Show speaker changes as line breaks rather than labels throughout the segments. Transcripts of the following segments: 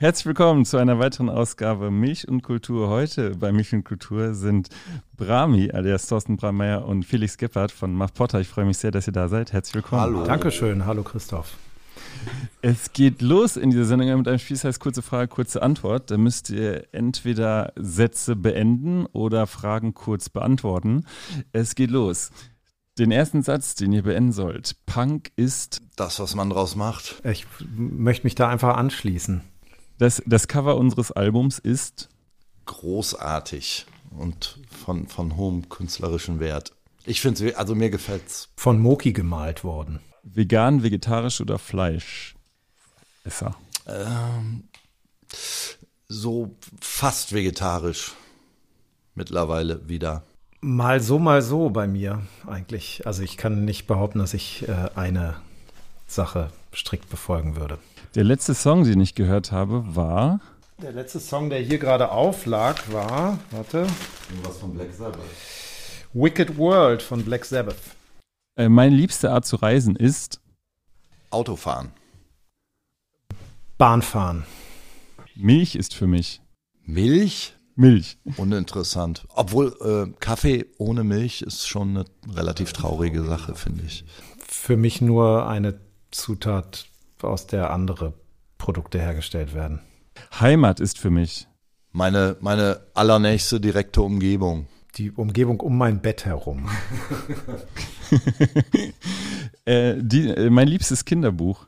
Herzlich willkommen zu einer weiteren Ausgabe Milch und Kultur. Heute bei Milch und Kultur sind Brami, alias Thorsten Brameyer und Felix Gebhardt von Mach Potter. Ich freue mich sehr, dass ihr da seid. Herzlich willkommen.
Hallo. Dankeschön. Hallo Christoph.
Es geht los in dieser Sendung mit einem Spiel, das heißt kurze Frage, kurze Antwort. Da müsst ihr entweder Sätze beenden oder Fragen kurz beantworten. Es geht los. Den ersten Satz, den ihr beenden sollt. Punk ist.
Das, was man draus macht.
Ich möchte mich da einfach anschließen.
Das, das Cover unseres Albums ist
großartig und von, von hohem künstlerischen Wert. Ich finde es, also mir gefällt es.
Von Moki gemalt worden.
Vegan, vegetarisch oder Fleisch? Esser.
Ähm, so fast vegetarisch. Mittlerweile wieder.
Mal so, mal so bei mir eigentlich. Also ich kann nicht behaupten, dass ich äh, eine Sache strikt befolgen würde.
Der letzte Song, den ich gehört habe, war.
Der letzte Song, der hier gerade auflag, war. Warte.
Was von Black Sabbath.
Wicked World von Black Sabbath.
Äh, meine liebste Art zu reisen ist.
Autofahren.
Bahnfahren.
Milch ist für mich.
Milch?
Milch.
Uninteressant. Obwohl äh, Kaffee ohne Milch ist schon eine relativ traurige Sache, finde ich.
Für mich nur eine Zutat aus der andere Produkte hergestellt werden.
Heimat ist für mich.
Meine, meine allernächste direkte Umgebung.
Die Umgebung um mein Bett herum.
äh, die, äh, mein liebstes Kinderbuch.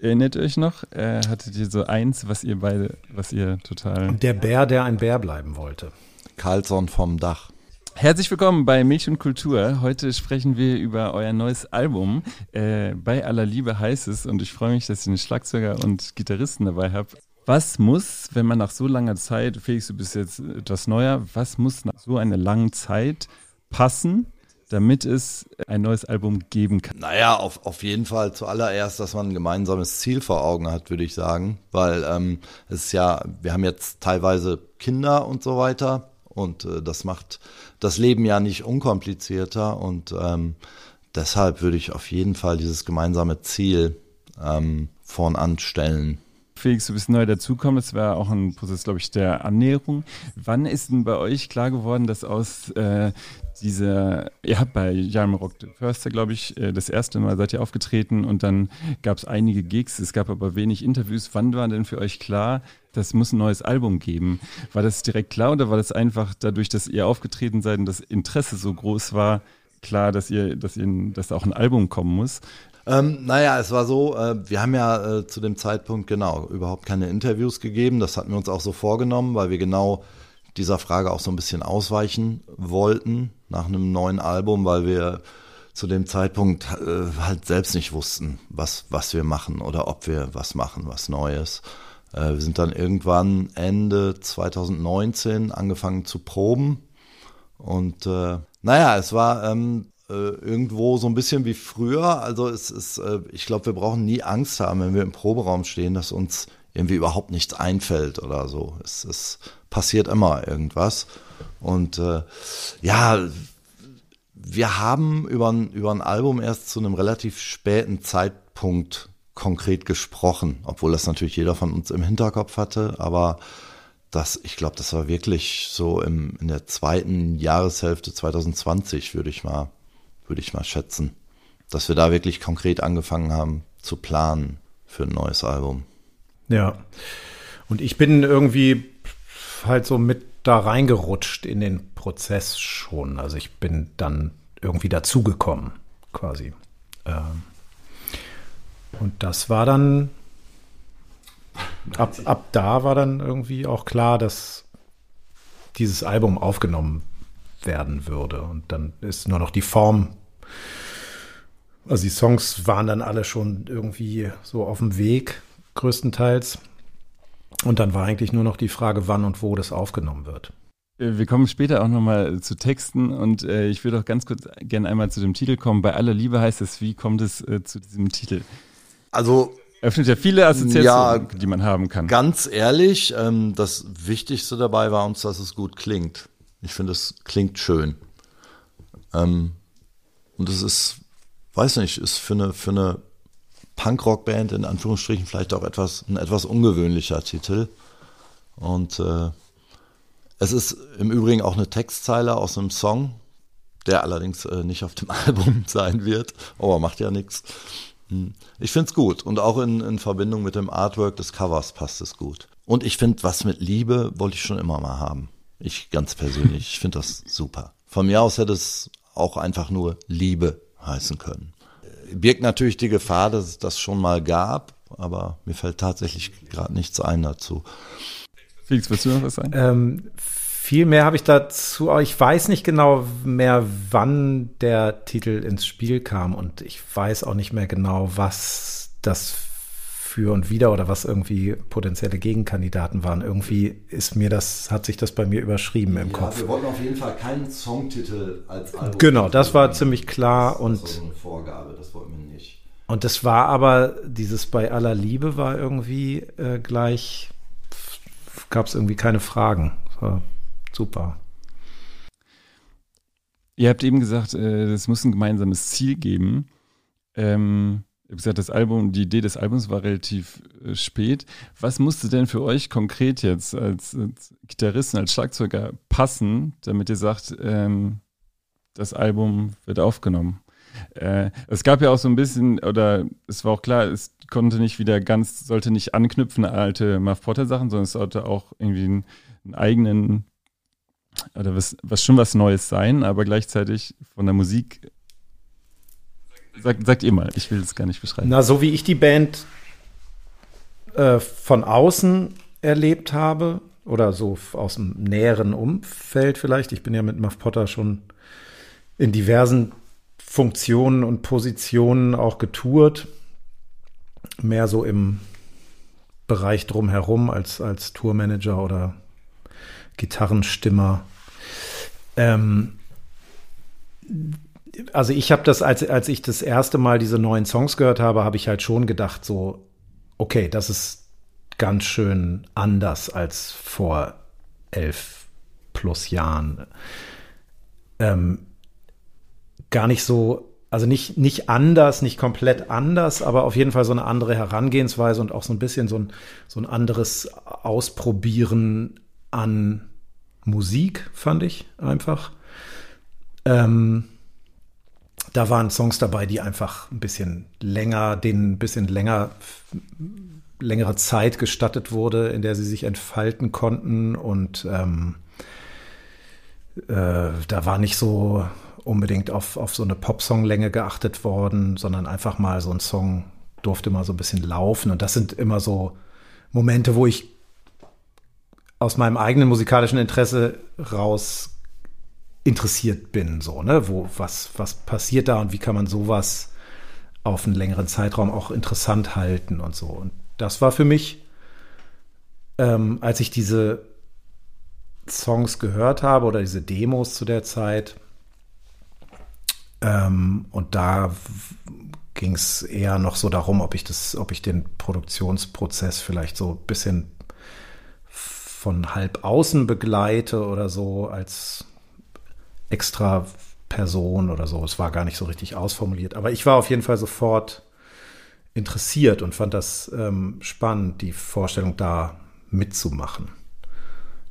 Erinnert ihr euch noch? Äh, hattet ihr so eins, was ihr beide, was ihr total.
Der Bär, der ein Bär bleiben wollte.
Carlson vom Dach.
Herzlich willkommen bei Milch und Kultur. Heute sprechen wir über euer neues Album. Äh, bei aller Liebe heißt es und ich freue mich, dass ihr einen Schlagzeuger und Gitarristen dabei habt. Was muss, wenn man nach so langer Zeit, Felix, du bist jetzt etwas neuer, was muss nach so einer langen Zeit passen, damit es ein neues Album geben kann?
Naja, auf, auf jeden Fall zuallererst, dass man ein gemeinsames Ziel vor Augen hat, würde ich sagen. Weil ähm, es ist ja, wir haben jetzt teilweise Kinder und so weiter und äh, das macht das Leben ja nicht unkomplizierter und ähm, deshalb würde ich auf jeden Fall dieses gemeinsame Ziel ähm, vorn anstellen.
Felix, du bist neu dazugekommen. Das war auch ein Prozess, glaube ich, der Annäherung. Wann ist denn bei euch klar geworden, dass aus äh, dieser, ihr habt bei Jan Rock the Förster, glaube ich, äh, das erste Mal seid ihr aufgetreten und dann gab es einige Gigs, es gab aber wenig Interviews. Wann war denn für euch klar, das muss ein neues Album geben? War das direkt klar oder war das einfach dadurch, dass ihr aufgetreten seid und das Interesse so groß war, klar, dass ihr, dass ihr, dass auch ein Album kommen muss?
Ähm, naja, es war so, äh, wir haben ja äh, zu dem Zeitpunkt genau überhaupt keine Interviews gegeben. Das hatten wir uns auch so vorgenommen, weil wir genau dieser Frage auch so ein bisschen ausweichen wollten nach einem neuen Album, weil wir zu dem Zeitpunkt äh, halt selbst nicht wussten, was, was wir machen oder ob wir was machen, was Neues. Äh, wir sind dann irgendwann Ende 2019 angefangen zu proben und äh, naja, es war ähm, äh, irgendwo so ein bisschen wie früher. Also es ist, äh, ich glaube, wir brauchen nie Angst haben, wenn wir im Proberaum stehen, dass uns irgendwie überhaupt nichts einfällt oder so. Es, es passiert immer irgendwas. Und äh, ja, wir haben über ein, über ein Album erst zu einem relativ späten Zeitpunkt konkret gesprochen, obwohl das natürlich jeder von uns im Hinterkopf hatte, aber das, ich glaube, das war wirklich so im, in der zweiten Jahreshälfte 2020, würde ich mal, würde ich mal schätzen, dass wir da wirklich konkret angefangen haben zu planen für ein neues Album.
Ja. Und ich bin irgendwie halt so mit da reingerutscht in den Prozess schon. Also ich bin dann irgendwie dazugekommen, quasi. Ähm, und das war dann, ab, ab da war dann irgendwie auch klar, dass dieses Album aufgenommen werden würde. Und dann ist nur noch die Form, also die Songs waren dann alle schon irgendwie so auf dem Weg, größtenteils. Und dann war eigentlich nur noch die Frage, wann und wo das aufgenommen wird.
Äh, wir kommen später auch nochmal zu Texten und äh, ich würde auch ganz kurz gerne einmal zu dem Titel kommen. Bei aller Liebe heißt es, wie kommt es äh, zu diesem Titel?
Also
öffnet ja viele Assoziationen, ja, die man haben kann.
Ganz ehrlich, ähm, das Wichtigste dabei war uns, dass es gut klingt. Ich finde, es klingt schön. Ähm, und es ist, weiß nicht, ist für eine, für eine Punkrock-Band in Anführungsstrichen vielleicht auch etwas, ein etwas ungewöhnlicher Titel. Und äh, es ist im Übrigen auch eine Textzeile aus einem Song, der allerdings äh, nicht auf dem Album sein wird, aber macht ja nichts. Hm. Ich finde es gut und auch in, in Verbindung mit dem Artwork des Covers passt es gut. Und ich finde, was mit Liebe wollte ich schon immer mal haben. Ich ganz persönlich, ich finde das super. Von mir aus hätte es auch einfach nur Liebe heißen können. Birgt natürlich die Gefahr, dass es das schon mal gab, aber mir fällt tatsächlich gerade nichts ein dazu.
Felix, willst du noch was sagen?
Ähm, viel mehr habe ich dazu, ich weiß nicht genau mehr, wann der Titel ins Spiel kam und ich weiß auch nicht mehr genau, was das für und wieder oder was irgendwie potenzielle Gegenkandidaten waren. Irgendwie ist mir das, hat sich das bei mir überschrieben im ja, Kopf.
Wir wollten auf jeden Fall keinen Songtitel als Album.
Genau, das war ziemlich klar
das,
und.
Das war eine Vorgabe, das wollten wir nicht.
Und das war aber, dieses bei aller Liebe war irgendwie äh, gleich, gab es irgendwie keine Fragen. war super.
Ihr habt eben gesagt, es äh, muss ein gemeinsames Ziel geben. Ähm, habe gesagt, das Album, die Idee des Albums war relativ äh, spät. Was musste denn für euch konkret jetzt als, als Gitarristen, als Schlagzeuger passen, damit ihr sagt, ähm, das Album wird aufgenommen? Äh, es gab ja auch so ein bisschen, oder es war auch klar, es konnte nicht wieder ganz, sollte nicht anknüpfen an alte Muff Potter Sachen, sondern es sollte auch irgendwie einen, einen eigenen, oder was, was schon was Neues sein, aber gleichzeitig von der Musik Sagt, sagt ihr mal, ich will es gar nicht beschreiben.
Na, so wie ich die Band äh, von außen erlebt habe, oder so aus dem näheren Umfeld vielleicht. Ich bin ja mit Muff Potter schon in diversen Funktionen und Positionen auch getourt. Mehr so im Bereich drumherum als, als Tourmanager oder Gitarrenstimmer. Ähm, also ich habe das, als, als ich das erste Mal diese neuen Songs gehört habe, habe ich halt schon gedacht, so, okay, das ist ganz schön anders als vor elf plus Jahren. Ähm, gar nicht so, also nicht, nicht anders, nicht komplett anders, aber auf jeden Fall so eine andere Herangehensweise und auch so ein bisschen so ein, so ein anderes Ausprobieren an Musik, fand ich einfach. Ähm, da waren Songs dabei, die einfach ein bisschen länger, denen ein bisschen länger, längere Zeit gestattet wurde, in der sie sich entfalten konnten. Und ähm, äh, da war nicht so unbedingt auf, auf so eine Popsong-Länge geachtet worden, sondern einfach mal so ein Song durfte mal so ein bisschen laufen. Und das sind immer so Momente, wo ich aus meinem eigenen musikalischen Interesse raus interessiert bin, so, ne, wo, was, was passiert da und wie kann man sowas auf einen längeren Zeitraum auch interessant halten und so. Und das war für mich, ähm, als ich diese Songs gehört habe oder diese Demos zu der Zeit, ähm, und da ging es eher noch so darum, ob ich das, ob ich den Produktionsprozess vielleicht so ein bisschen von halb außen begleite oder so als extra Person oder so. Es war gar nicht so richtig ausformuliert. Aber ich war auf jeden Fall sofort interessiert und fand das ähm, spannend, die Vorstellung da mitzumachen.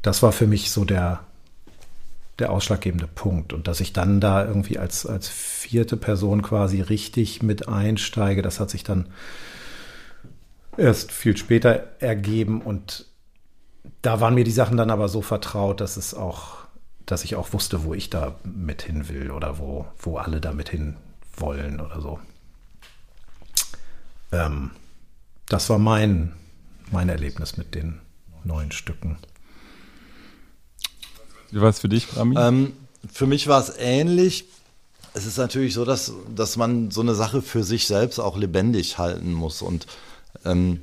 Das war für mich so der, der ausschlaggebende Punkt. Und dass ich dann da irgendwie als, als vierte Person quasi richtig mit einsteige, das hat sich dann erst viel später ergeben. Und da waren mir die Sachen dann aber so vertraut, dass es auch dass ich auch wusste, wo ich da mit hin will oder wo, wo alle da mit hin wollen oder so. Ähm, das war mein, mein Erlebnis mit den neuen Stücken.
Wie war es für dich, Rami?
Ähm, für mich war es ähnlich. Es ist natürlich so, dass, dass man so eine Sache für sich selbst auch lebendig halten muss. Und ähm,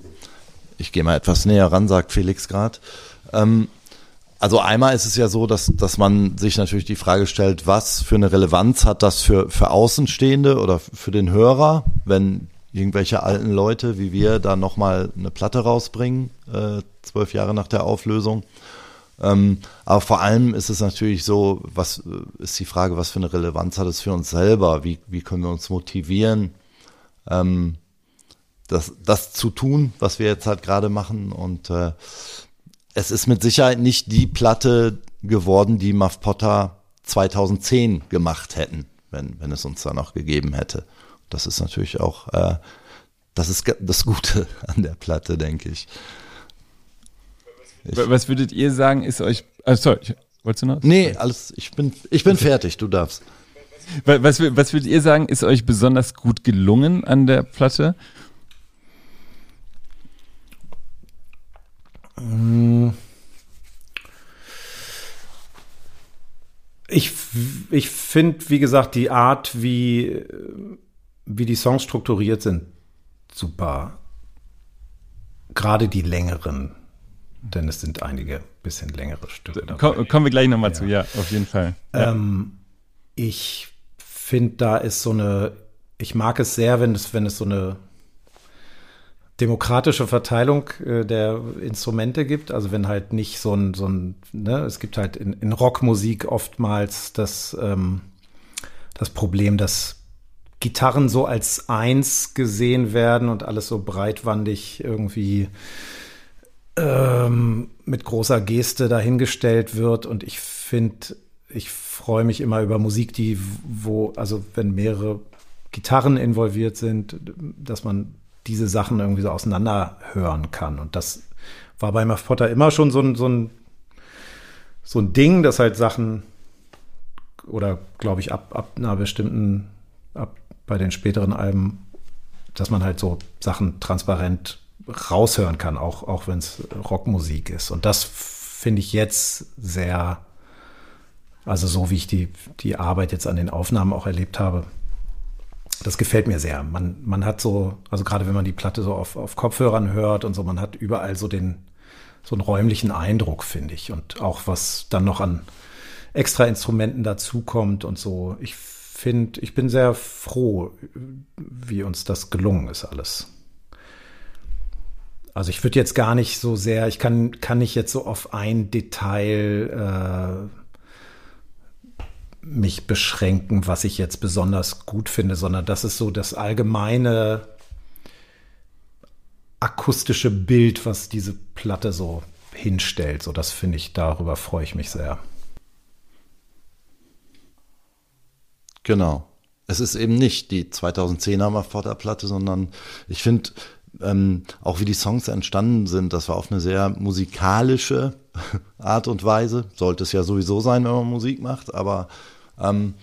ich gehe mal etwas näher ran, sagt Felix gerade. Ähm, also einmal ist es ja so, dass, dass man sich natürlich die Frage stellt, was für eine Relevanz hat das für, für Außenstehende oder für den Hörer, wenn irgendwelche alten Leute wie wir da nochmal eine Platte rausbringen, äh, zwölf Jahre nach der Auflösung. Ähm, aber vor allem ist es natürlich so, was äh, ist die Frage, was für eine Relevanz hat es für uns selber? Wie, wie können wir uns motivieren, ähm, das, das zu tun, was wir jetzt halt gerade machen. Und äh, es ist mit Sicherheit nicht die Platte geworden, die Muff Potter 2010 gemacht hätten, wenn, wenn es uns da noch gegeben hätte. Das ist natürlich auch, äh, das ist das Gute an der Platte, denke ich.
ich. Was würdet ihr sagen, ist euch, also sorry, wolltest du noch?
Nee, alles, ich bin, ich bin fertig, du darfst.
Was, was würdet ihr sagen, ist euch besonders gut gelungen an der Platte?
Ich, ich finde, wie gesagt, die Art, wie, wie die Songs strukturiert sind, super. Gerade die längeren, denn es sind einige bisschen längere Stücke.
Dabei. kommen wir gleich nochmal ja. zu, ja, auf jeden Fall.
Ja. Ähm, ich finde, da ist so eine, ich mag es sehr, wenn es, wenn es so eine demokratische Verteilung äh, der Instrumente gibt. Also wenn halt nicht so ein, so ein ne, es gibt halt in, in Rockmusik oftmals das, ähm, das Problem, dass Gitarren so als eins gesehen werden und alles so breitwandig irgendwie ähm, mit großer Geste dahingestellt wird. Und ich finde, ich freue mich immer über Musik, die, wo, also wenn mehrere Gitarren involviert sind, dass man diese Sachen irgendwie so auseinander hören kann. Und das war bei Muff Potter immer schon so ein, so ein, so ein Ding, dass halt Sachen oder glaube ich ab, ab einer bestimmten, ab bei den späteren Alben, dass man halt so Sachen transparent raushören kann, auch, auch wenn es Rockmusik ist. Und das finde ich jetzt sehr, also so wie ich die, die Arbeit jetzt an den Aufnahmen auch erlebt habe, das gefällt mir sehr. Man, man hat so, also gerade wenn man die Platte so auf, auf Kopfhörern hört und so, man hat überall so den, so einen räumlichen Eindruck, finde ich. Und auch was dann noch an extra Instrumenten dazukommt und so. Ich finde, ich bin sehr froh, wie uns das gelungen ist alles. Also ich würde jetzt gar nicht so sehr, ich kann, kann nicht jetzt so auf ein Detail äh, mich beschränken, was ich jetzt besonders gut finde, sondern das ist so das allgemeine akustische Bild, was diese Platte so hinstellt. So, das finde ich, darüber freue ich mich sehr.
Genau. Es ist eben nicht die 2010er Mafotta-Platte, sondern ich finde, ähm, auch wie die Songs entstanden sind, das war auf eine sehr musikalische Art und Weise. Sollte es ja sowieso sein, wenn man Musik macht, aber ähm,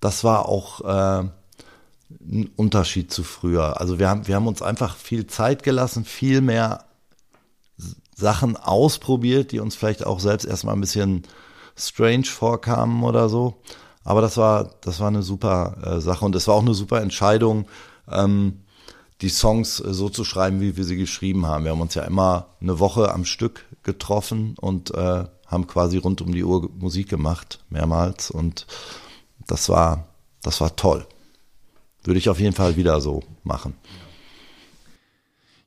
das war auch äh, ein Unterschied zu früher. Also wir haben, wir haben uns einfach viel Zeit gelassen, viel mehr Sachen ausprobiert, die uns vielleicht auch selbst erstmal ein bisschen strange vorkamen oder so. Aber das war, das war eine super äh, Sache und es war auch eine super Entscheidung, ähm, die Songs äh, so zu schreiben, wie wir sie geschrieben haben. Wir haben uns ja immer eine Woche am Stück getroffen und äh, haben quasi rund um die Uhr Musik gemacht, mehrmals. Und das war, das war toll. Würde ich auf jeden Fall wieder so machen.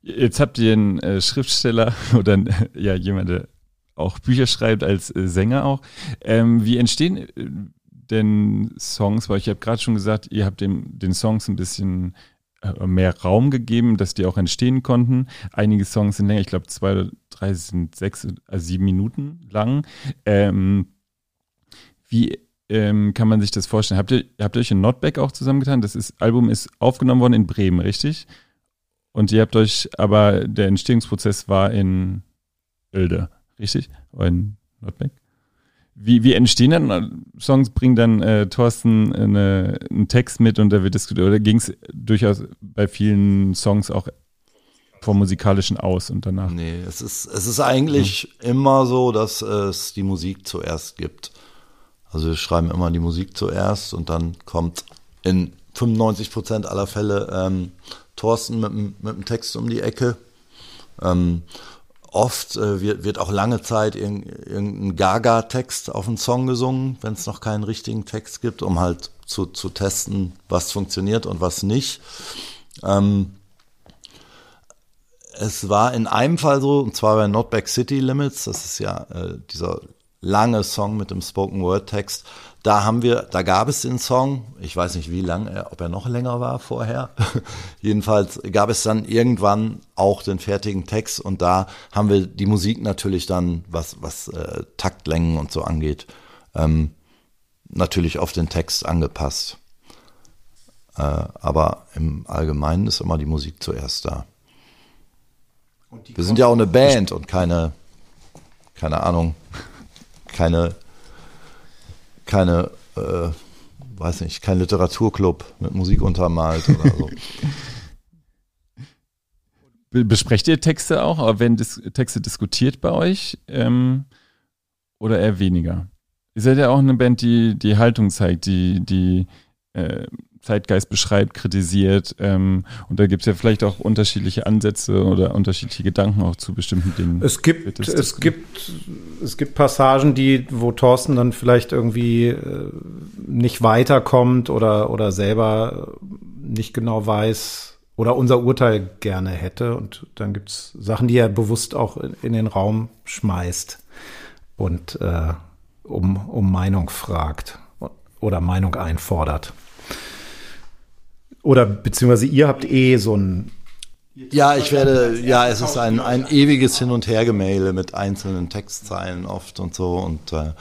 Jetzt habt ihr einen äh, Schriftsteller oder ja jemand, der auch Bücher schreibt als äh, Sänger auch. Ähm, wie entstehen äh, denn Songs? Weil ich habe gerade schon gesagt, ihr habt dem, den Songs ein bisschen mehr Raum gegeben, dass die auch entstehen konnten. Einige Songs sind länger, ich glaube zwei oder drei sind sechs, also sieben Minuten lang. Ähm, wie ähm, kann man sich das vorstellen? Habt ihr, habt ihr euch in Notback auch zusammengetan? Das ist, Album ist aufgenommen worden in Bremen, richtig? Und ihr habt euch, aber der Entstehungsprozess war in Oelde, richtig? Oder in Notback? Wie, wie entstehen dann Songs? Bringen dann äh, Thorsten eine, einen Text mit und da wird diskutiert? Oder ging es durchaus bei vielen Songs auch vom Musikalischen aus und danach?
Nee, es ist, es ist eigentlich mhm. immer so, dass es die Musik zuerst gibt. Also wir schreiben immer die Musik zuerst und dann kommt in 95 Prozent aller Fälle ähm, Thorsten mit, mit dem Text um die Ecke. Ähm, Oft äh, wird, wird auch lange Zeit irgendein Gaga-Text auf einen Song gesungen, wenn es noch keinen richtigen Text gibt, um halt zu, zu testen, was funktioniert und was nicht. Ähm, es war in einem Fall so, und zwar bei Not Back City Limits, das ist ja äh, dieser lange Song mit dem Spoken Word Text. Da haben wir, da gab es den Song, ich weiß nicht wie lang, ob er noch länger war vorher. Jedenfalls gab es dann irgendwann auch den fertigen Text und da haben wir die Musik natürlich dann, was, was äh, Taktlängen und so angeht, ähm, natürlich auf den Text angepasst. Äh, aber im Allgemeinen ist immer die Musik zuerst da. Wir sind ja auch eine Band und keine, keine Ahnung, keine, keine, äh, weiß nicht, kein Literaturclub mit Musik untermalt oder so.
Besprecht ihr Texte auch, aber werden Dis Texte diskutiert bei euch ähm, oder eher weniger? Ihr seid ja auch eine Band, die die Haltung zeigt, die, die äh, Zeitgeist beschreibt, kritisiert. Ähm, und da gibt es ja vielleicht auch unterschiedliche Ansätze oder unterschiedliche Gedanken auch zu bestimmten Dingen.
Es gibt, es gibt, es gibt Passagen, die, wo Thorsten dann vielleicht irgendwie äh, nicht weiterkommt oder, oder selber nicht genau weiß oder unser Urteil gerne hätte. Und dann gibt es Sachen, die er bewusst auch in, in den Raum schmeißt und äh, um, um Meinung fragt oder Meinung einfordert. Oder beziehungsweise ihr habt eh so ein.
Ja, ich werde, ja, es ist ein, ein ewiges Hin- und Hergemähle mit einzelnen Textzeilen oft und so. Und äh,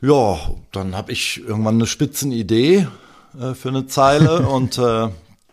ja, dann habe ich irgendwann eine Spitzenidee äh, für eine Zeile und äh,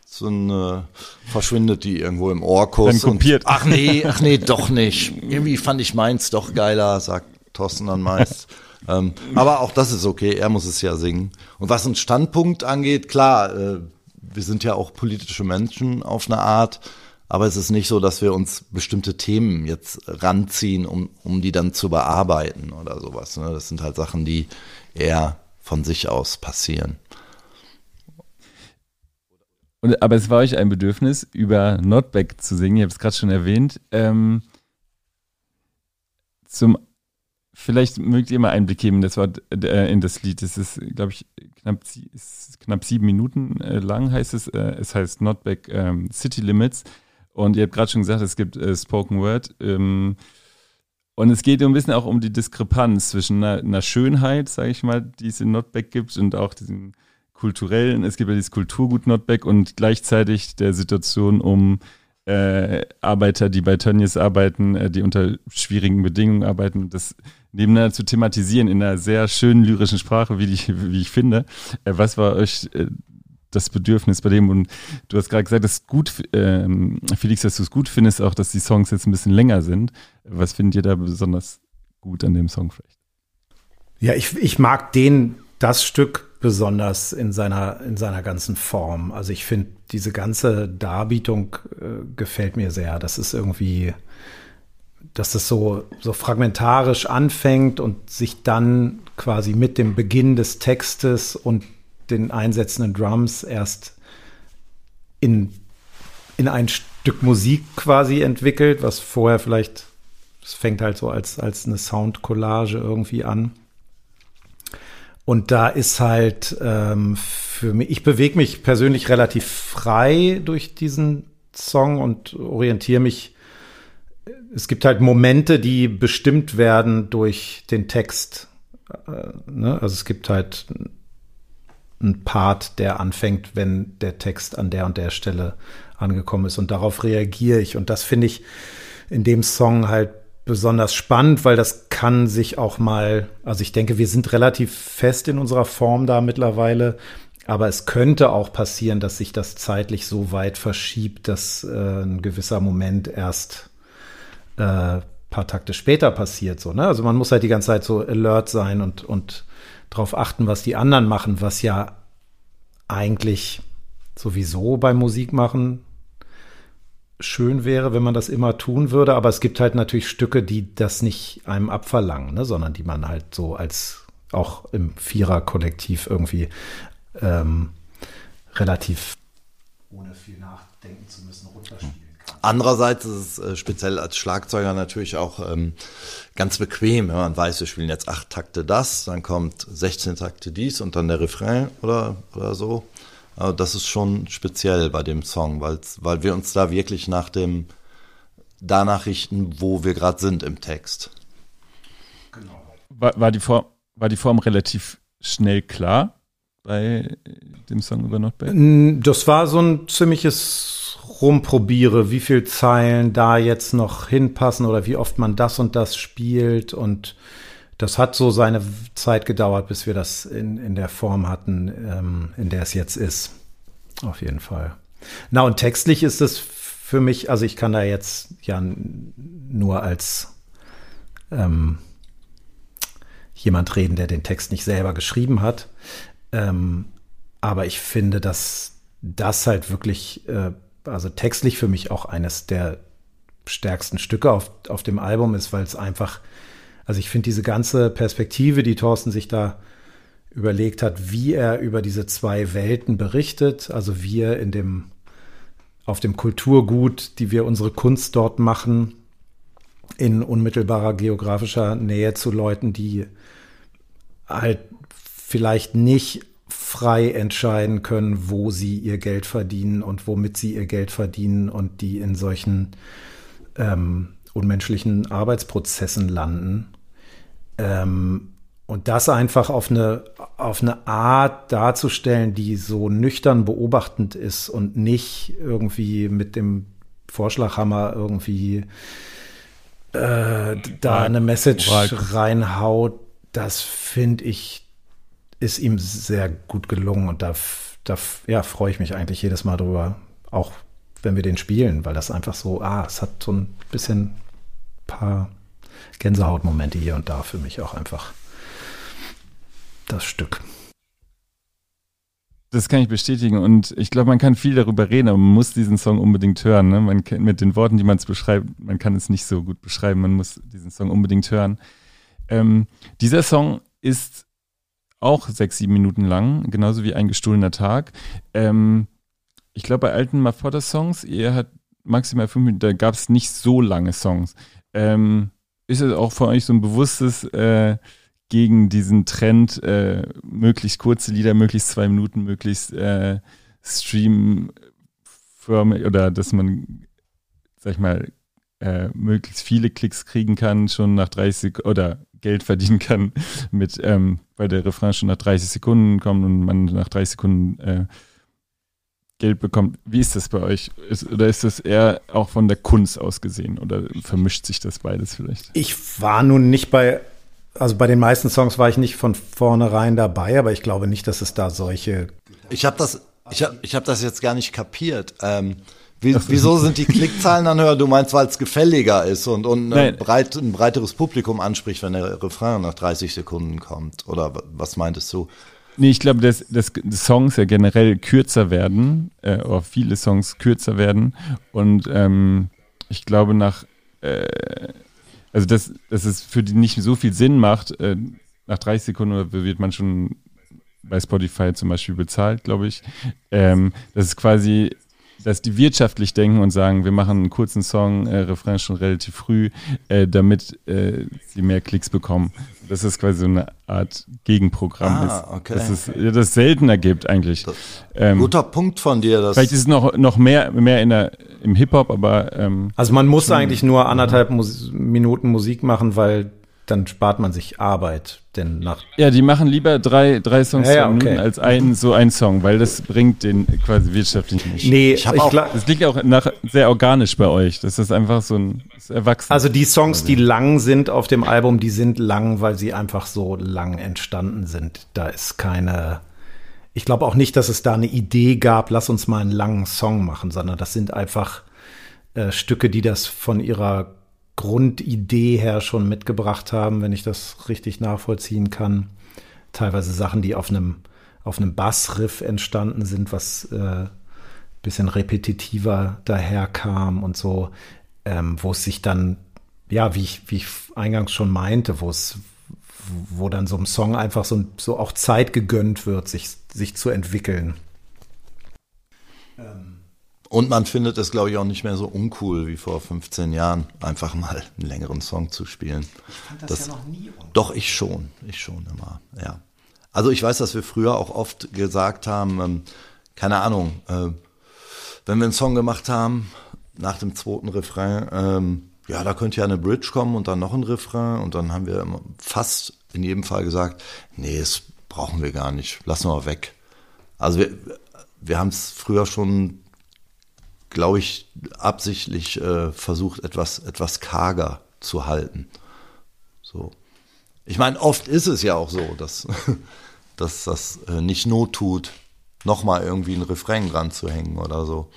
so ein, äh, verschwindet die irgendwo im Ohrkuss.
Dann kopiert.
Und, ach nee, ach nee, doch nicht. Irgendwie fand ich meins doch geiler, sagt Thorsten dann meist. Ähm, aber auch das ist okay, er muss es ja singen. Und was einen Standpunkt angeht, klar, äh, wir sind ja auch politische Menschen auf eine Art, aber es ist nicht so, dass wir uns bestimmte Themen jetzt ranziehen, um, um die dann zu bearbeiten oder sowas. Ne? Das sind halt Sachen, die eher von sich aus passieren.
Und, aber es war euch ein Bedürfnis, über Notback zu singen, ich habe es gerade schon erwähnt. Ähm, zum Vielleicht mögt ihr mal Einblick geben das Wort, äh, in das Lied. Es ist, glaube ich, knapp, ist knapp sieben Minuten äh, lang heißt es. Äh, es heißt Not Back ähm, City Limits. Und ihr habt gerade schon gesagt, es gibt Spoken Word. Ähm, und es geht ein bisschen auch um die Diskrepanz zwischen einer, einer Schönheit, sage ich mal, die es in Notback gibt und auch diesem kulturellen. Es gibt ja dieses Kulturgut Notback und gleichzeitig der Situation um äh, Arbeiter, die bei Tönnies arbeiten, äh, die unter schwierigen Bedingungen arbeiten. Das nebeneinander zu thematisieren in einer sehr schönen lyrischen Sprache, wie, die, wie ich finde. Äh, was war euch äh, das Bedürfnis bei dem? Und du hast gerade gesagt, dass gut, ähm, Felix, dass du es gut findest, auch dass die Songs jetzt ein bisschen länger sind. Was findet ihr da besonders gut an dem Song vielleicht?
Ja, ich, ich mag den, das Stück besonders in seiner, in seiner ganzen Form. Also ich finde, diese ganze Darbietung äh, gefällt mir sehr. Das ist irgendwie, dass das so, so fragmentarisch anfängt und sich dann quasi mit dem Beginn des Textes und den einsetzenden Drums erst in, in ein Stück Musik quasi entwickelt, was vorher vielleicht, es fängt halt so als, als eine Soundcollage irgendwie an. Und da ist halt ähm, für mich, ich bewege mich persönlich relativ frei durch diesen Song und orientiere mich es gibt halt Momente, die bestimmt werden durch den Text. Äh, ne? Also es gibt halt einen Part, der anfängt, wenn der Text an der und der Stelle angekommen ist. Und darauf reagiere ich. Und das finde ich in dem Song halt besonders spannend, weil das kann sich auch mal, also ich denke, wir sind relativ fest in unserer Form da mittlerweile, aber es könnte auch passieren, dass sich das zeitlich so weit verschiebt, dass äh, ein gewisser Moment erst äh, paar Takte später passiert. So, ne? Also man muss halt die ganze Zeit so alert sein und, und darauf achten, was die anderen machen, was ja eigentlich sowieso beim Musikmachen schön wäre, wenn man das immer tun würde. Aber es gibt halt natürlich Stücke, die das nicht einem abverlangen, ne? sondern die man halt so als auch im Vierer-Kollektiv irgendwie ähm, relativ ohne viel nachdenken zu müssen runterspielen.
Andererseits ist es äh, speziell als Schlagzeuger natürlich auch ähm, ganz bequem, wenn man weiß, wir spielen jetzt acht Takte das, dann kommt 16 Takte dies und dann der Refrain oder, oder so. Also das ist schon speziell bei dem Song, weil wir uns da wirklich nach dem danach richten, wo wir gerade sind im Text.
Genau. War, war, die Form, war die Form relativ schnell klar bei dem Song über Not Bad?
Das war so ein ziemliches Rumprobiere, wie viel Zeilen da jetzt noch hinpassen oder wie oft man das und das spielt und das hat so seine Zeit gedauert, bis wir das in, in der Form hatten, ähm, in der es jetzt ist. Auf jeden Fall. Na, und textlich ist es für mich, also ich kann da jetzt ja nur als ähm, jemand reden, der den Text nicht selber geschrieben hat. Ähm, aber ich finde, dass das halt wirklich, äh, also textlich für mich auch eines der stärksten Stücke auf, auf dem Album ist, weil es einfach also ich finde diese ganze Perspektive, die Thorsten sich da überlegt hat, wie er über diese zwei Welten berichtet, also wir in dem auf dem Kulturgut, die wir unsere Kunst dort machen, in unmittelbarer geografischer Nähe zu Leuten, die halt vielleicht nicht frei entscheiden können, wo sie ihr Geld verdienen und womit sie ihr Geld verdienen und die in solchen ähm, unmenschlichen Arbeitsprozessen landen. Ähm, und das einfach auf eine, auf eine Art darzustellen, die so nüchtern beobachtend ist und nicht irgendwie mit dem Vorschlaghammer irgendwie äh, da eine Message reinhaut, das finde ich, ist ihm sehr gut gelungen. Und da, da ja, freue ich mich eigentlich jedes Mal drüber, auch wenn wir den spielen, weil das einfach so, ah, es hat so ein bisschen paar Gänsehautmomente hier und da für mich auch einfach das Stück.
Das kann ich bestätigen und ich glaube, man kann viel darüber reden, aber man muss diesen Song unbedingt hören. Ne? Man kann, mit den Worten, die man es beschreibt, man kann es nicht so gut beschreiben, man muss diesen Song unbedingt hören. Ähm, dieser Song ist auch sechs, sieben Minuten lang, genauso wie ein gestohlener Tag. Ähm, ich glaube, bei alten Mafoda-Songs, ihr hat maximal fünf Minuten, da gab es nicht so lange Songs. Ähm, ist es auch für euch so ein bewusstes äh, gegen diesen Trend, äh, möglichst kurze Lieder, möglichst zwei Minuten, möglichst äh, streamförmig oder dass man, sag ich mal, äh, möglichst viele Klicks kriegen kann, schon nach 30 oder Geld verdienen kann mit, ähm, weil der Refrain schon nach 30 Sekunden kommt und man nach 30 Sekunden äh, Geld bekommt. Wie ist das bei euch? Ist, oder ist das eher auch von der Kunst aus gesehen? Oder vermischt sich das beides vielleicht?
Ich war nun nicht bei, also bei den meisten Songs war ich nicht von vornherein dabei, aber ich glaube nicht, dass es da solche.
Ich habe das, ich hab, ich hab das jetzt gar nicht kapiert. Ähm, wie, wieso sind die Klickzahlen dann höher? Du meinst, weil es gefälliger ist und, und ein, breit, ein breiteres Publikum anspricht, wenn der Refrain nach 30 Sekunden kommt? Oder was meintest du?
Nee, ich glaube, dass, dass Songs ja generell kürzer werden, äh, oder viele Songs kürzer werden. Und ähm, ich glaube, nach, äh, also dass, dass es für die nicht so viel Sinn macht, äh, nach 30 Sekunden wird man schon bei Spotify zum Beispiel bezahlt, glaube ich. Ähm, das ist quasi dass die wirtschaftlich denken und sagen, wir machen einen kurzen Song, äh, Refrain schon relativ früh, äh, damit äh, sie mehr Klicks bekommen. Das ist quasi so eine Art Gegenprogramm ah, ist. Okay. Das es das seltener gibt eigentlich.
Ähm, guter Punkt von dir.
Das vielleicht ist es noch, noch mehr, mehr in der, im Hip-Hop, aber ähm,
Also man muss eigentlich nur anderthalb Mus Minuten Musik machen, weil dann spart man sich Arbeit. Denn nach
ja, die machen lieber drei, drei Songs ja, ja, okay. als ein, so ein Song, weil das bringt den quasi wirtschaftlich nicht.
Nee, ich habe auch.
Das liegt auch nach, sehr organisch bei euch. Das ist einfach so ein Erwachsen.
Also die Songs, die lang sind auf dem Album, die sind lang, weil sie einfach so lang entstanden sind. Da ist keine. Ich glaube auch nicht, dass es da eine Idee gab, lass uns mal einen langen Song machen, sondern das sind einfach äh, Stücke, die das von ihrer Grundidee her schon mitgebracht haben, wenn ich das richtig nachvollziehen kann. Teilweise Sachen, die auf einem, auf einem Bassriff entstanden sind, was äh, bisschen repetitiver daherkam und so, ähm, wo es sich dann, ja, wie ich, wie ich eingangs schon meinte, wo es, wo dann so einem Song einfach so, so auch Zeit gegönnt wird, sich, sich zu entwickeln.
Und man findet es, glaube ich, auch nicht mehr so uncool wie vor 15 Jahren, einfach mal einen längeren Song zu spielen.
Ich fand das, das ja noch nie.
Uncool. Doch, ich schon. Ich schon immer, ja. Also ich weiß, dass wir früher auch oft gesagt haben, ähm, keine Ahnung, äh, wenn wir einen Song gemacht haben, nach dem zweiten Refrain, ähm, ja, da könnte ja eine Bridge kommen und dann noch ein Refrain und dann haben wir fast in jedem Fall gesagt, nee, das brauchen wir gar nicht, lassen wir weg. Also wir, wir haben es früher schon, glaube ich, absichtlich äh, versucht, etwas, etwas karger zu halten. So. Ich meine, oft ist es ja auch so, dass, dass das äh, nicht Not tut, nochmal irgendwie ein Refrain dran zu hängen oder so.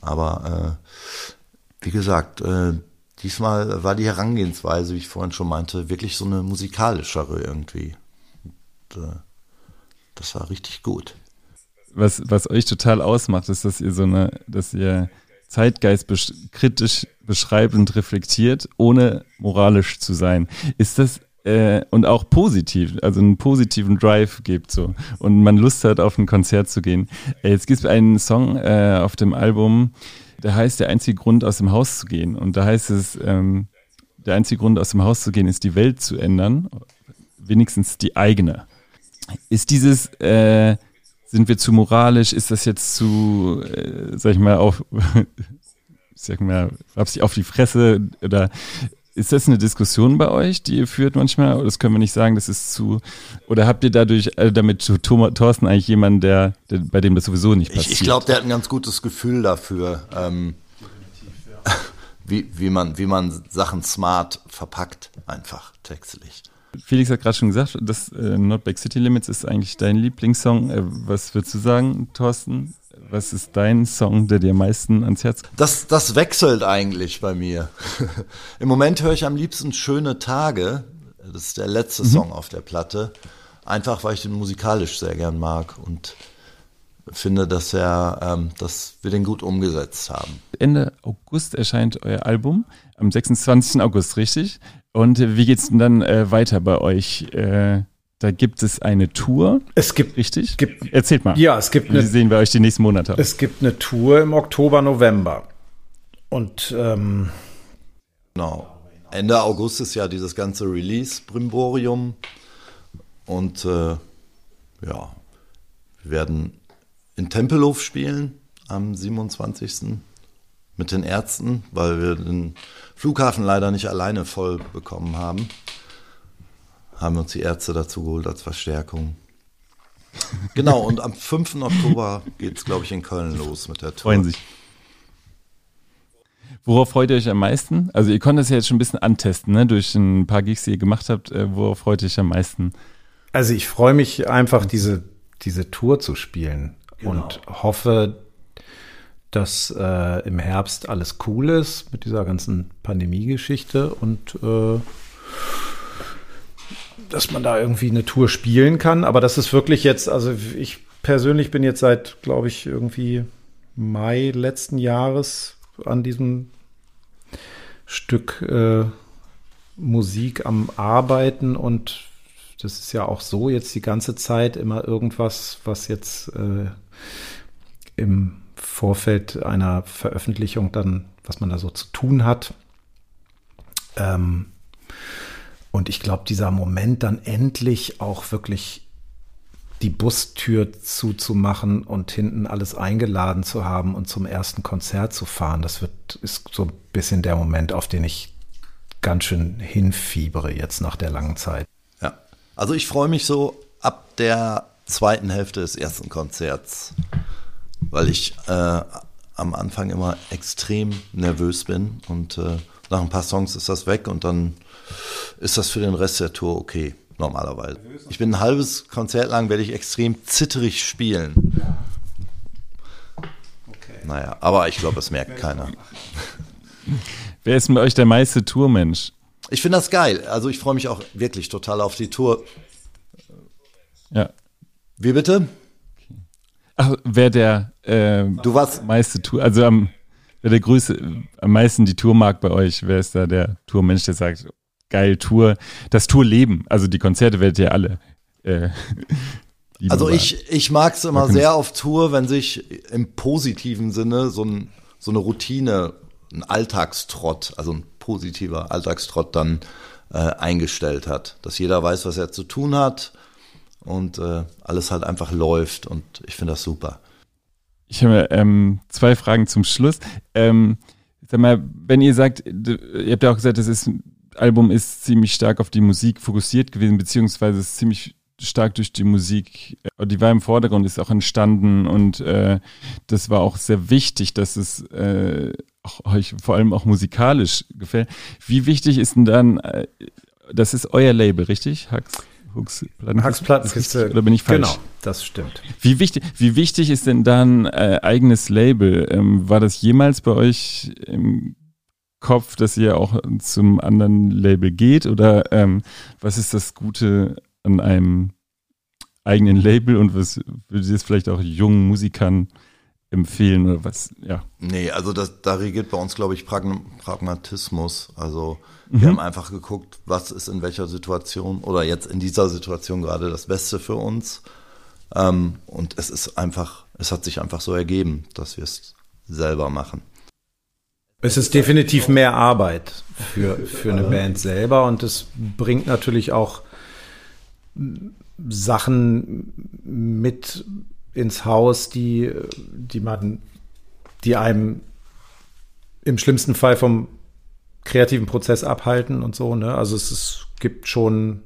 Aber äh, wie gesagt, äh, diesmal war die Herangehensweise, wie ich vorhin schon meinte, wirklich so eine musikalischere irgendwie. Und, äh, das war richtig gut.
Was, was euch total ausmacht, ist, dass ihr so eine, dass ihr Zeitgeist besch kritisch beschreibt und reflektiert, ohne moralisch zu sein. Ist das äh, und auch positiv, also einen positiven Drive gibt so und man Lust hat, auf ein Konzert zu gehen. Äh, jetzt gibt es einen Song äh, auf dem Album, der heißt Der einzige Grund, aus dem Haus zu gehen. Und da heißt es, ähm, der einzige Grund, aus dem Haus zu gehen, ist die Welt zu ändern, wenigstens die eigene. Ist dieses, äh, sind wir zu moralisch? Ist das jetzt zu, äh, sag ich mal, auf, sag mal, hab ich auf die Fresse oder ist das eine Diskussion bei euch, die ihr führt manchmal? Oder das können wir nicht sagen, das ist zu. Oder habt ihr dadurch äh, damit Thorsten eigentlich jemanden, der, der, bei dem das sowieso nicht passiert?
Ich, ich glaube, der hat ein ganz gutes Gefühl dafür, ähm, wie, wie, man, wie man Sachen smart verpackt, einfach textlich.
Felix hat gerade schon gesagt, das äh, Not Back City Limits ist eigentlich dein Lieblingssong. Äh, was würdest du sagen, Thorsten? Was ist dein Song, der dir am meisten ans Herz kommt?
Das, das wechselt eigentlich bei mir. Im Moment höre ich am liebsten Schöne Tage. Das ist der letzte mhm. Song auf der Platte. Einfach, weil ich den musikalisch sehr gern mag und finde, dass, er, ähm, dass wir den gut umgesetzt haben.
Ende August erscheint euer Album, am 26. August, richtig? Und wie geht es denn dann äh, weiter bei euch? Äh, da gibt es eine Tour.
Es gibt,
richtig?
Gibt,
Erzählt mal.
Ja, es gibt
eine. Wie sehen wir euch die nächsten Monate?
Es gibt eine Tour im Oktober, November. Und ähm,
genau. Ende August ist ja dieses ganze Release-Brimborium. Und äh, ja, wir werden in Tempelhof spielen am 27. mit den Ärzten, weil wir den Flughafen leider nicht alleine voll bekommen haben haben wir uns die Ärzte dazu geholt als Verstärkung. Genau, und am 5. Oktober geht es, glaube ich, in Köln los mit der Tour.
Freuen sich. Worauf freut ihr euch am meisten? Also ihr konntet es ja jetzt schon ein bisschen antesten, ne? durch ein paar Gigs, die ihr gemacht habt. Äh, worauf freut ihr euch am meisten?
Also ich freue mich einfach, diese, diese Tour zu spielen genau. und hoffe, dass äh, im Herbst alles cool ist mit dieser ganzen Pandemie-Geschichte und äh, dass man da irgendwie eine Tour spielen kann. Aber das ist wirklich jetzt, also ich persönlich bin jetzt seit, glaube ich, irgendwie Mai letzten Jahres an diesem Stück äh, Musik am Arbeiten und das ist ja auch so jetzt die ganze Zeit immer irgendwas, was jetzt äh, im Vorfeld einer Veröffentlichung dann, was man da so zu tun hat. Ähm, und ich glaube, dieser Moment dann endlich auch wirklich die Bustür zuzumachen und hinten alles eingeladen zu haben und zum ersten Konzert zu fahren, das wird, ist so ein bisschen der Moment, auf den ich ganz schön hinfiebere jetzt nach der langen Zeit.
Ja, also ich freue mich so ab der zweiten Hälfte des ersten Konzerts, weil ich äh, am Anfang immer extrem nervös bin und äh, nach ein paar Songs ist das weg und dann ist das für den Rest der Tour okay, normalerweise. Ich bin ein halbes Konzert lang, werde ich extrem zitterig spielen. Okay. Naja, aber ich glaube, es merkt keiner.
Wer ist mit euch der meiste Tourmensch?
Ich finde das geil. Also ich freue mich auch wirklich total auf die Tour.
Ja.
Wie bitte?
Ach, wer der äh,
du warst
meiste Tour, also am, wer der größte, am meisten die Tour mag bei euch, wer ist da der Tourmensch, der sagt, geil, Tour, das Tourleben, also die Konzerte werdet ihr alle. Äh,
also ich, ich mag es immer sehr auf Tour, wenn sich im positiven Sinne so, ein, so eine Routine, ein Alltagstrott, also ein positiver Alltagstrott dann äh, eingestellt hat. Dass jeder weiß, was er zu tun hat und äh, alles halt einfach läuft und ich finde das super.
Ich habe ähm, zwei Fragen zum Schluss. Ähm, Sag mal, wenn ihr sagt, ihr habt ja auch gesagt, das ist, Album ist ziemlich stark auf die Musik fokussiert gewesen, beziehungsweise ist ziemlich stark durch die Musik, äh, die war im Vordergrund, ist auch entstanden und äh, das war auch sehr wichtig, dass es äh, euch vor allem auch musikalisch gefällt. Wie wichtig ist denn dann, äh, das ist euer Label, richtig?
Hux, Hux Plattenkiste?
Oder bin ich falsch?
Genau, das stimmt.
Wie wichtig, wie wichtig ist denn dann äh, eigenes Label? Ähm, war das jemals bei euch im Kopf, dass ihr auch zum anderen Label geht? Oder ähm, was ist das Gute an einem eigenen Label und was würdet ihr es vielleicht auch jungen Musikern empfehlen oder was, ja?
Nee, also das, da regiert bei uns, glaube ich, Pragmatismus. Also wir mhm. haben einfach geguckt, was ist in welcher Situation oder jetzt in dieser Situation gerade das Beste für uns. Ähm, und es ist einfach, es hat sich einfach so ergeben, dass wir es selber machen.
Es ist definitiv mehr Arbeit für, für eine Band selber und es bringt natürlich auch Sachen mit ins Haus, die, die man, die einem im schlimmsten Fall vom kreativen Prozess abhalten und so. Ne? Also es ist, gibt schon,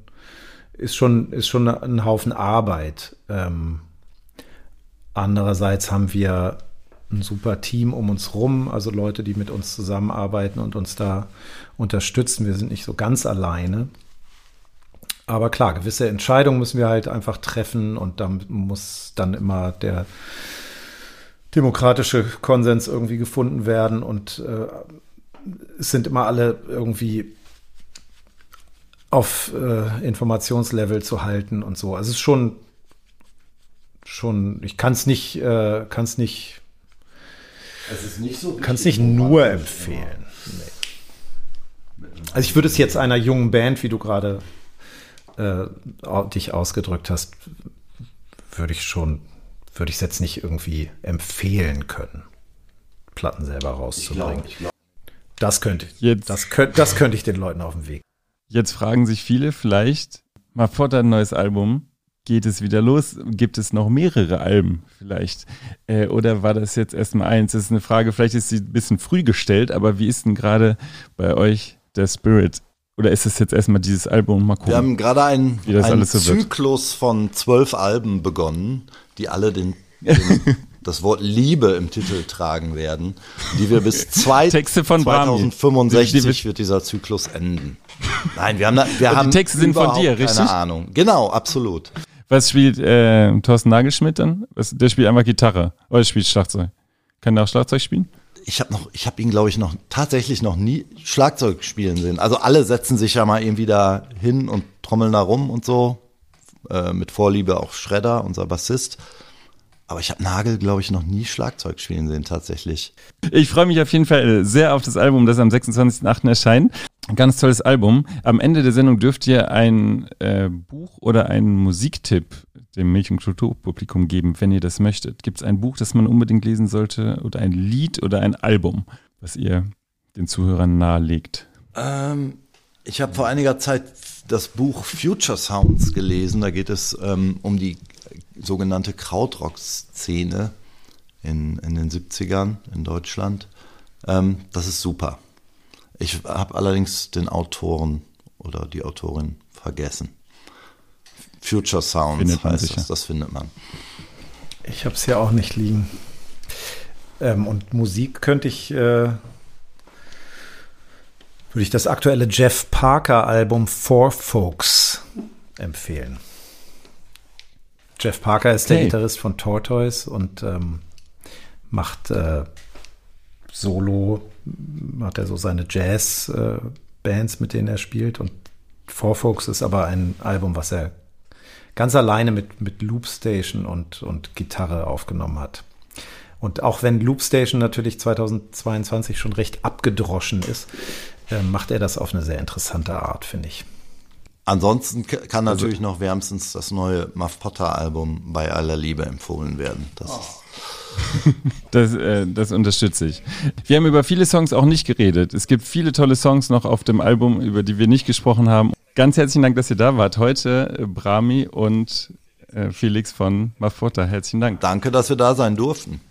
ist schon, ist schon ein Haufen Arbeit. Ähm, andererseits haben wir ein super Team um uns rum, also Leute, die mit uns zusammenarbeiten und uns da unterstützen. Wir sind nicht so ganz alleine. Aber klar, gewisse Entscheidungen müssen wir halt einfach treffen und da muss dann immer der demokratische Konsens irgendwie gefunden werden und äh, es sind immer alle irgendwie auf äh, Informationslevel zu halten und so. Also es ist schon, schon, ich kann es nicht, äh, kann es nicht,
es ist nicht so
kann es nicht nur empfehlen. Nee. Also ich würde es jetzt einer jungen Band, wie du gerade äh, dich ausgedrückt hast, würde ich schon, würde ich es jetzt nicht irgendwie empfehlen können, Platten selber rauszubringen. Ich glaub, ich glaub. Das könnte, jetzt, das, könnte, das könnte ich den Leuten auf dem Weg.
Jetzt fragen sich viele vielleicht, mal vor dein neues Album, geht es wieder los? Gibt es noch mehrere Alben vielleicht? Äh, oder war das jetzt erstmal eins? Das ist eine Frage, vielleicht ist sie ein bisschen früh gestellt, aber wie ist denn gerade bei euch der Spirit oder ist es jetzt erstmal dieses Album?
Mal gucken. Wir haben gerade einen, einen Zyklus von zwölf Alben begonnen, die alle den, den das Wort Liebe im Titel tragen werden, die wir bis zwei,
Texte von
2065 die, die wird dieser Zyklus enden. Nein, wir haben, da, wir haben
die Texte sind von dir, richtig?
Keine Ahnung. Genau, absolut.
Was spielt äh, Thorsten Nagelschmidt dann? Der spielt einfach Gitarre oder spielt Schlagzeug. Kann der auch Schlagzeug spielen?
Ich habe noch, ich habe ihn, glaube ich, noch tatsächlich noch nie Schlagzeug spielen sehen. Also alle setzen sich ja mal irgendwie da hin und trommeln da rum und so. Äh, mit Vorliebe auch Schredder, unser Bassist. Aber ich habe Nagel, glaube ich, noch nie Schlagzeug spielen sehen, tatsächlich.
Ich freue mich auf jeden Fall sehr auf das Album, das am 26.08. erscheint. Ganz tolles Album. Am Ende der Sendung dürft ihr ein äh, Buch oder einen Musiktipp dem Milch- und Kulturpublikum geben, wenn ihr das möchtet? Gibt es ein Buch, das man unbedingt lesen sollte oder ein Lied oder ein Album, was ihr den Zuhörern nahelegt?
Ähm, ich habe vor einiger Zeit das Buch Future Sounds gelesen. Da geht es ähm, um die sogenannte Krautrock-Szene in, in den 70ern in Deutschland. Ähm, das ist super. Ich habe allerdings den Autoren oder die Autorin vergessen. Future Sounds heißt sicher. das, das findet man.
Ich habe es ja auch nicht liegen. Ähm, und Musik könnte ich, äh, würde ich das aktuelle Jeff Parker Album For Folks empfehlen. Jeff Parker ist der Gitarrist von Tortoise und ähm, macht äh, Solo, hat er so seine Jazz-Bands, äh, mit denen er spielt. Und For Folks ist aber ein Album, was er ganz alleine mit, mit Loopstation und, und Gitarre aufgenommen hat. Und auch wenn Loopstation natürlich 2022 schon recht abgedroschen ist, äh, macht er das auf eine sehr interessante Art, finde ich.
Ansonsten kann also natürlich also, noch wärmstens das neue Muff Potter Album bei aller Liebe empfohlen werden. Das,
oh. das, äh, das unterstütze ich. Wir haben über viele Songs auch nicht geredet. Es gibt viele tolle Songs noch auf dem Album, über die wir nicht gesprochen haben. Ganz herzlichen Dank, dass ihr da wart. Heute äh, Brami und äh, Felix von Mafota. Herzlichen Dank.
Danke, dass wir da sein durften.